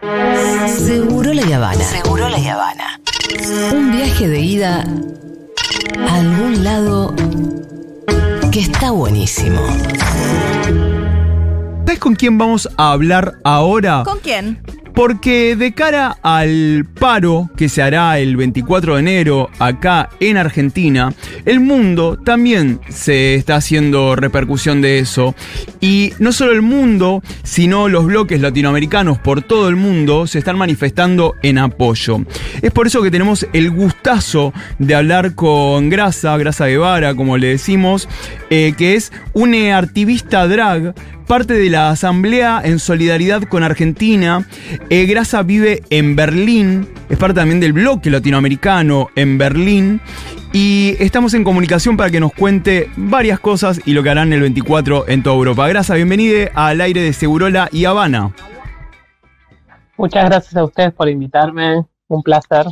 Seguro la Habana. Seguro la Habana. Un viaje de ida a algún lado que está buenísimo. ¿Sabes con quién vamos a hablar ahora? ¿Con quién? Porque de cara al paro que se hará el 24 de enero acá en Argentina, el mundo también se está haciendo repercusión de eso. Y no solo el mundo, sino los bloques latinoamericanos por todo el mundo se están manifestando en apoyo. Es por eso que tenemos el gustazo de hablar con Grasa, Grasa Guevara, como le decimos, eh, que es una activista drag parte de la Asamblea en Solidaridad con Argentina. Eh, Grasa vive en Berlín, es parte también del bloque latinoamericano en Berlín. Y estamos en comunicación para que nos cuente varias cosas y lo que harán el 24 en toda Europa. Grasa, bienvenida al aire de Segurola y Habana. Muchas gracias a ustedes por invitarme, un placer.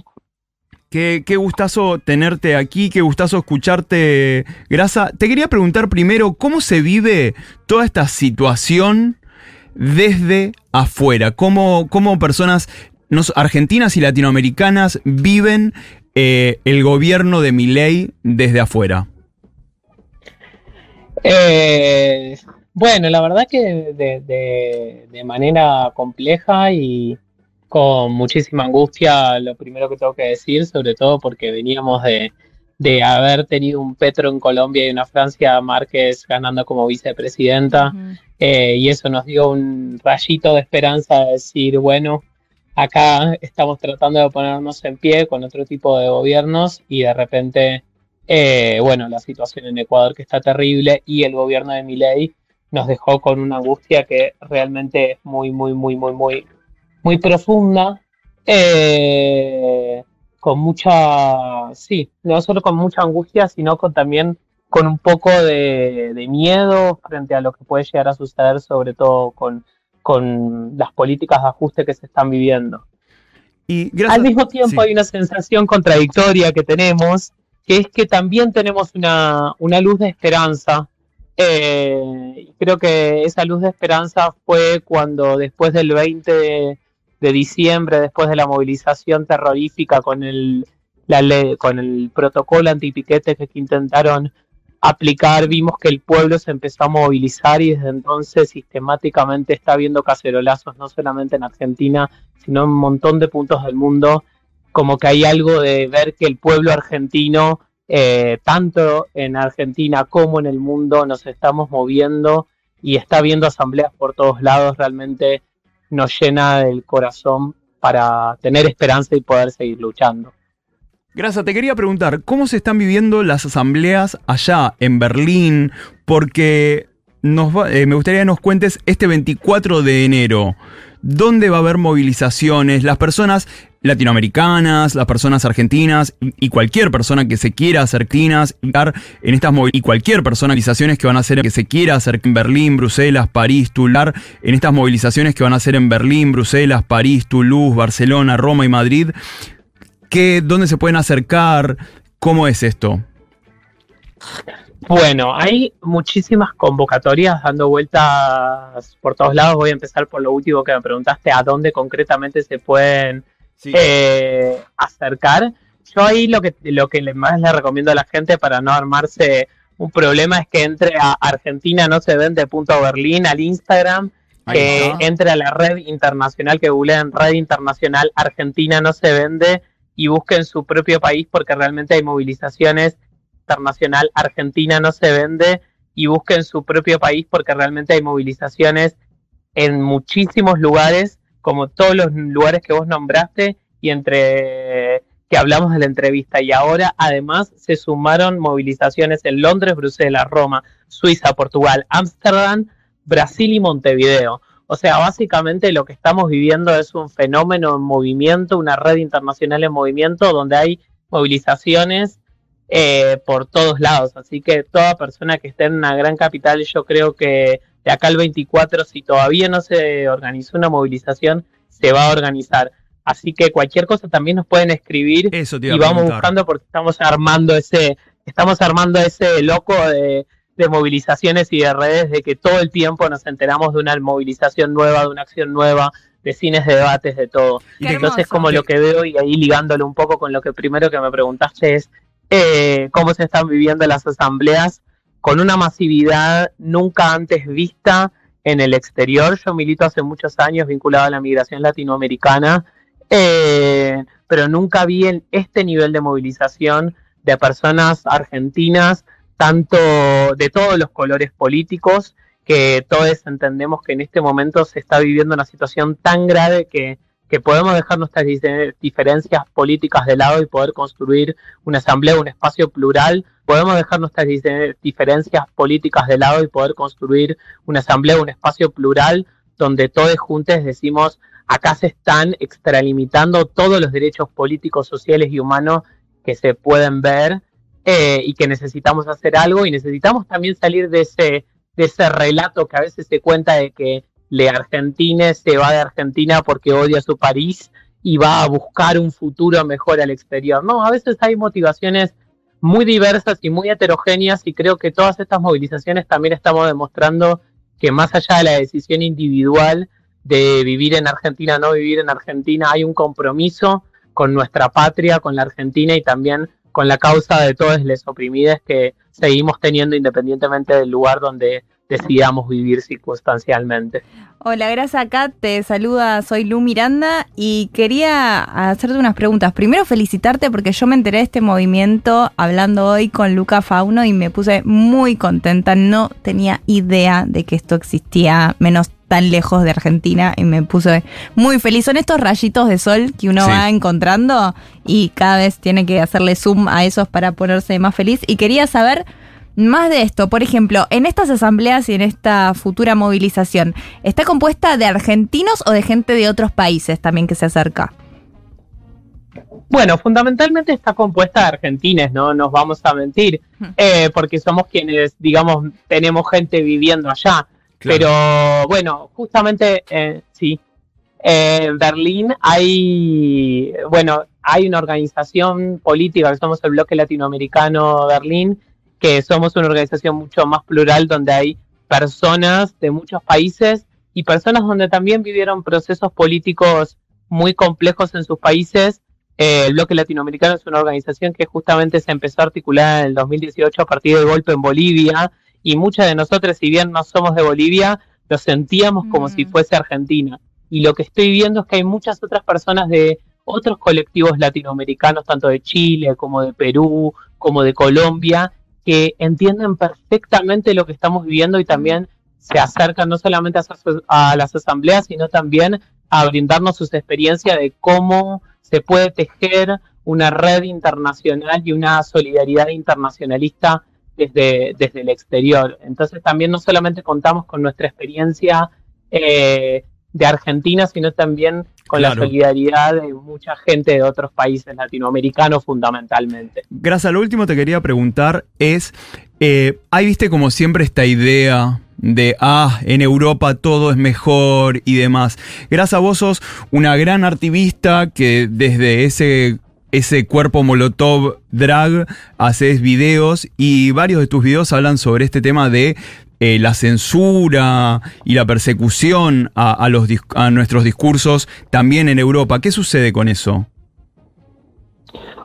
Qué, qué, gustazo tenerte aquí, qué gustazo escucharte, Grasa. Te quería preguntar primero, ¿cómo se vive toda esta situación desde afuera? ¿Cómo, cómo personas argentinas y latinoamericanas viven eh, el gobierno de Milei desde afuera? Eh, bueno, la verdad que de, manera compleja y con muchísima angustia, lo primero que tengo que decir, sobre todo porque veníamos de, de haber tenido un Petro en Colombia y una Francia Márquez ganando como vicepresidenta, uh -huh. eh, y eso nos dio un rayito de esperanza de decir, bueno, acá estamos tratando de ponernos en pie con otro tipo de gobiernos y de repente, eh, bueno, la situación en Ecuador que está terrible y el gobierno de Milei nos dejó con una angustia que realmente es muy, muy, muy, muy, muy muy profunda, eh, con mucha, sí, no solo con mucha angustia, sino con también con un poco de, de, miedo frente a lo que puede llegar a suceder, sobre todo con, con las políticas de ajuste que se están viviendo. Y gracias, Al mismo tiempo sí. hay una sensación contradictoria que tenemos, que es que también tenemos una, una luz de esperanza. Eh, creo que esa luz de esperanza fue cuando después del 20 de, diciembre, después de la movilización terrorífica con el, la ley, con el protocolo antipiquete que intentaron aplicar, vimos que el pueblo se empezó a movilizar y desde entonces sistemáticamente está habiendo cacerolazos, no solamente en Argentina, sino en un montón de puntos del mundo, como que hay algo de ver que el pueblo argentino, eh, tanto en Argentina como en el mundo, nos estamos moviendo y está habiendo asambleas por todos lados, realmente nos llena el corazón para tener esperanza y poder seguir luchando. Gracias, te quería preguntar, ¿cómo se están viviendo las asambleas allá en Berlín? Porque nos eh, me gustaría que nos cuentes este 24 de enero, ¿dónde va a haber movilizaciones? Las personas latinoamericanas, las personas argentinas y cualquier persona que se quiera hacer clinas en estas y cualquier persona movilizaciones que van a hacer que se quiera hacer en Berlín, Bruselas, París, Toulouse, en estas movilizaciones que van a hacer en Berlín, Bruselas, París, Toulouse, Barcelona, Roma y Madrid, ¿qué, ¿dónde se pueden acercar? ¿Cómo es esto? Bueno, hay muchísimas convocatorias dando vueltas por todos lados. Voy a empezar por lo último que me preguntaste, ¿a dónde concretamente se pueden sí. eh, acercar. Yo ahí lo que, lo que más le recomiendo a la gente para no armarse un problema es que entre a Argentina no se vende punto Berlín al Instagram, que entre a la red internacional, que googleen red internacional Argentina no se vende y busquen su propio país porque realmente hay movilizaciones internacional Argentina no se vende y busquen su propio país porque realmente hay movilizaciones en muchísimos lugares como todos los lugares que vos nombraste y entre que hablamos de la entrevista y ahora además se sumaron movilizaciones en Londres, Bruselas, Roma, Suiza, Portugal, Ámsterdam, Brasil y Montevideo. O sea, básicamente lo que estamos viviendo es un fenómeno en movimiento, una red internacional en movimiento donde hay movilizaciones eh, por todos lados. Así que toda persona que esté en una gran capital, yo creo que de acá al 24, si todavía no se organizó una movilización, se va a organizar. Así que cualquier cosa también nos pueden escribir Eso y vamos buscando porque estamos armando ese, estamos armando ese loco de, de, movilizaciones y de redes de que todo el tiempo nos enteramos de una movilización nueva, de una acción nueva, de cines, de debates, de todo. Entonces, como lo que veo, y ahí ligándolo un poco con lo que primero que me preguntaste es eh, cómo se están viviendo las asambleas con una masividad nunca antes vista en el exterior. Yo milito hace muchos años vinculado a la migración latinoamericana, eh, pero nunca vi en este nivel de movilización de personas argentinas, tanto de todos los colores políticos, que todos entendemos que en este momento se está viviendo una situación tan grave que, podemos dejar nuestras diferencias políticas de lado y poder construir una asamblea, un espacio plural. Podemos dejar nuestras diferencias políticas de lado y poder construir una asamblea, un espacio plural donde todos juntos decimos acá se están extralimitando todos los derechos políticos, sociales y humanos que se pueden ver eh, y que necesitamos hacer algo y necesitamos también salir de ese de ese relato que a veces se cuenta de que Le Argentine se va de Argentina porque odia su París y va a buscar un futuro mejor al exterior. No, a veces hay motivaciones muy diversas y muy heterogéneas y creo que todas estas movilizaciones también estamos demostrando que más allá de la decisión individual de vivir en Argentina o no vivir en Argentina, hay un compromiso con nuestra patria, con la Argentina y también con la causa de todos los oprimidos que seguimos teniendo independientemente del lugar donde decidamos vivir circunstancialmente. Hola, gracias acá, te saluda, soy Lu Miranda y quería hacerte unas preguntas. Primero felicitarte porque yo me enteré de este movimiento hablando hoy con Luca Fauno y me puse muy contenta, no tenía idea de que esto existía, menos tan lejos de Argentina y me puse muy feliz. Son estos rayitos de sol que uno va encontrando y cada vez tiene que hacerle zoom a esos para ponerse más feliz. Y quería saber más de esto. Por ejemplo, en estas asambleas y en esta futura movilización, ¿está compuesta de argentinos o de gente de otros países también que se acerca? Bueno, fundamentalmente está compuesta de argentines, no nos vamos a mentir, eh, porque somos quienes, digamos, tenemos gente viviendo allá. Pero bueno, justamente eh, sí, en Berlín hay, bueno, hay una organización política que somos el Bloque Latinoamericano Berlín, que somos una organización mucho más plural donde hay personas de muchos países y personas donde también vivieron procesos políticos muy complejos en sus países. Eh, el Bloque Latinoamericano es una organización que justamente se empezó a articular en el 2018 a partir del golpe en Bolivia y muchas de nosotros, si bien no somos de Bolivia, lo sentíamos como si mm. fuese Argentina. Y lo que estoy viendo es que hay muchas otras personas de otros colectivos latinoamericanos, tanto de Chile como de Perú, como de Colombia, que entienden perfectamente lo que estamos viviendo y también se acercan no solamente a, las asambleas, sino también a brindarnos sus experiencias de cómo se puede tejer una red internacional y una solidaridad internacionalista desde, desde el exterior. Entonces también no solamente contamos con nuestra experiencia eh, de Argentina, sino también con la solidaridad de mucha gente de otros países latinoamericanos fundamentalmente. Gracias. Lo último te quería preguntar es, eh, ¿hay viste como siempre esta idea de, ah, en Europa todo es mejor y demás? Gracias a vos sos una gran activista que desde ese ese cuerpo molotov drag, haces videos y varios de tus videos hablan sobre este tema de eh, la censura y la persecución a, los, a nuestros discursos también en Europa. ¿Qué sucede con eso?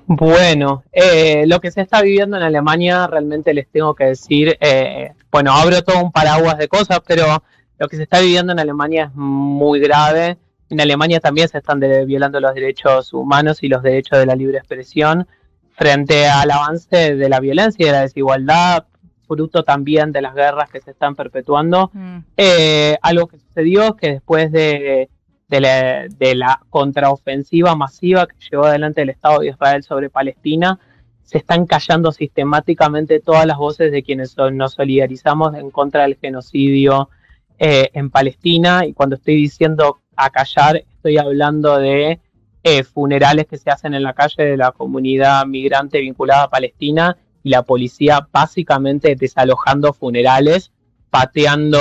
Bueno, eh, lo que se está viviendo en Alemania realmente les tengo que decir, eh, bueno, abro todo un paraguas de cosas, pero lo que se está viviendo en Alemania es muy grave. En Alemania también se están violando los derechos humanos y los derechos de la libre expresión frente al avance de la violencia y de la desigualdad fruto también de las guerras que se están perpetuando. Mm. Eh, algo que sucedió es que después de, la, contraofensiva masiva que llevó adelante el Estado de Israel sobre Palestina, se están callando sistemáticamente todas las voces de quienes nos solidarizamos en contra del genocidio eh, en Palestina. Y cuando estoy diciendo a callar, estoy hablando de eh, funerales que se hacen en la calle de la comunidad migrante vinculada a Palestina y la policía básicamente desalojando funerales, pateando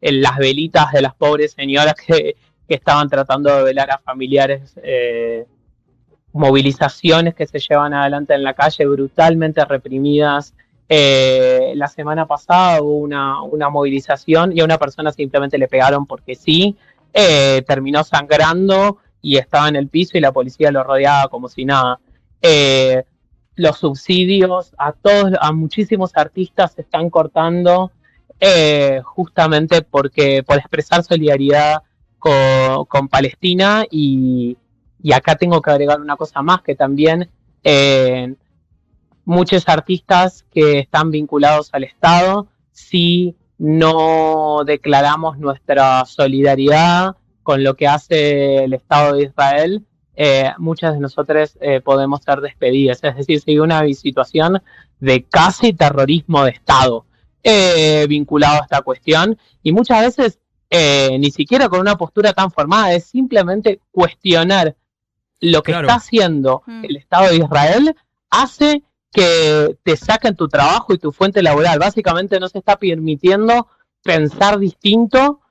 en las velitas de las pobres señoras que, estaban tratando de velar a familiares, eh, movilizaciones que se llevan adelante en la calle brutalmente reprimidas. Eh, la semana pasada hubo una, una movilización y a una persona simplemente le pegaron porque sí, eh, terminó sangrando y estaba en el piso y la policía lo rodeaba como si nada. Los subsidios a todos, a muchísimos artistas se están cortando eh, justamente porque por expresar solidaridad con, Palestina y, acá tengo que agregar una cosa más que también muchos artistas que están vinculados al Estado si no declaramos nuestra solidaridad con lo que hace el Estado de Israel, eh, muchas de nosotros eh, podemos ser despedidas. Es decir, sigue una situación de casi terrorismo de Estado eh, vinculado a esta cuestión y muchas veces ni siquiera con una postura tan formada, es simplemente cuestionar lo que está haciendo mm. el Estado de Israel hace que te saquen tu trabajo y tu fuente laboral. Básicamente no se está permitiendo pensar distinto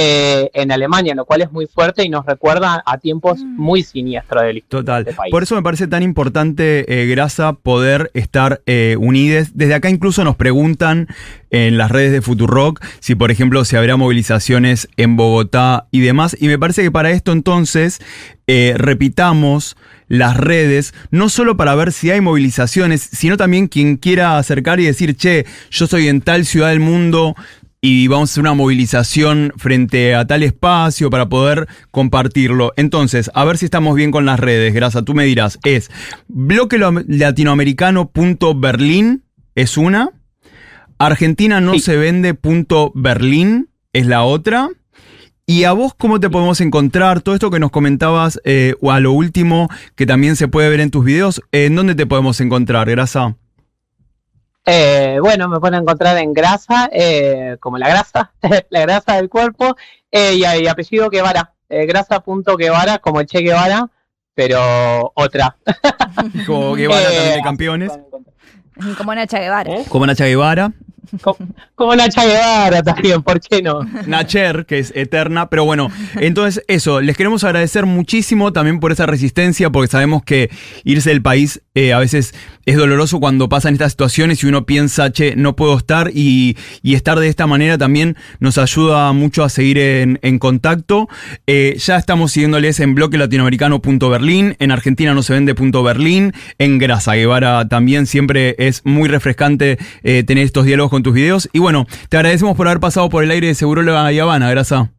eh, en Alemania, lo cual es muy fuerte y nos recuerda a tiempos mm. muy siniestros del Total. Por eso me parece tan importante, eh, Grasa, poder estar eh, unidos. Desde acá incluso nos preguntan en las redes de Futurock si, por ejemplo, si habrá movilizaciones en Bogotá y demás. Y me parece que para esto entonces eh, repitamos las redes, no solo para ver si hay movilizaciones, sino también quien quiera acercar y decir, che, yo soy en tal ciudad del mundo, y vamos a hacer una movilización frente a tal espacio para poder compartirlo. Entonces, a ver si estamos bien con las redes, Grasa, tú me dirás, es bloque latinoamericano.berlín es una, Argentina no se vende Berlín es la otra. ¿Y a vos cómo te podemos encontrar? Todo esto que nos comentabas eh, o a lo último que también se puede ver en tus videos, ¿en dónde te podemos encontrar, Grasa? Eh, bueno, me pueden encontrar en grasa, eh, como la grasa, la grasa del cuerpo, eh, y, y, apellido Guevara, grasa.guevara, como el Che Guevara, pero otra. como Guevara también de campeones. Como Nacha Guevara. Como Nacha Guevara. Como, Nacha Guevara también, ¿por qué no? Nacher, que es eterna, pero bueno, entonces eso, les queremos agradecer muchísimo también por esa resistencia, porque sabemos que irse del país eh, a veces es doloroso cuando pasan estas situaciones y uno piensa, che, no puedo estar y, estar de esta manera también nos ayuda mucho a seguir en, contacto. Eh, ya estamos siguiéndoles en bloque latinoamericano.berlín, en Argentina no se vende Berlín, en Grasa Guevara también siempre es muy refrescante eh, tener estos diálogos con tus videos. Y bueno, te agradecemos por haber pasado por el aire de Seguro La Habana, Grasa.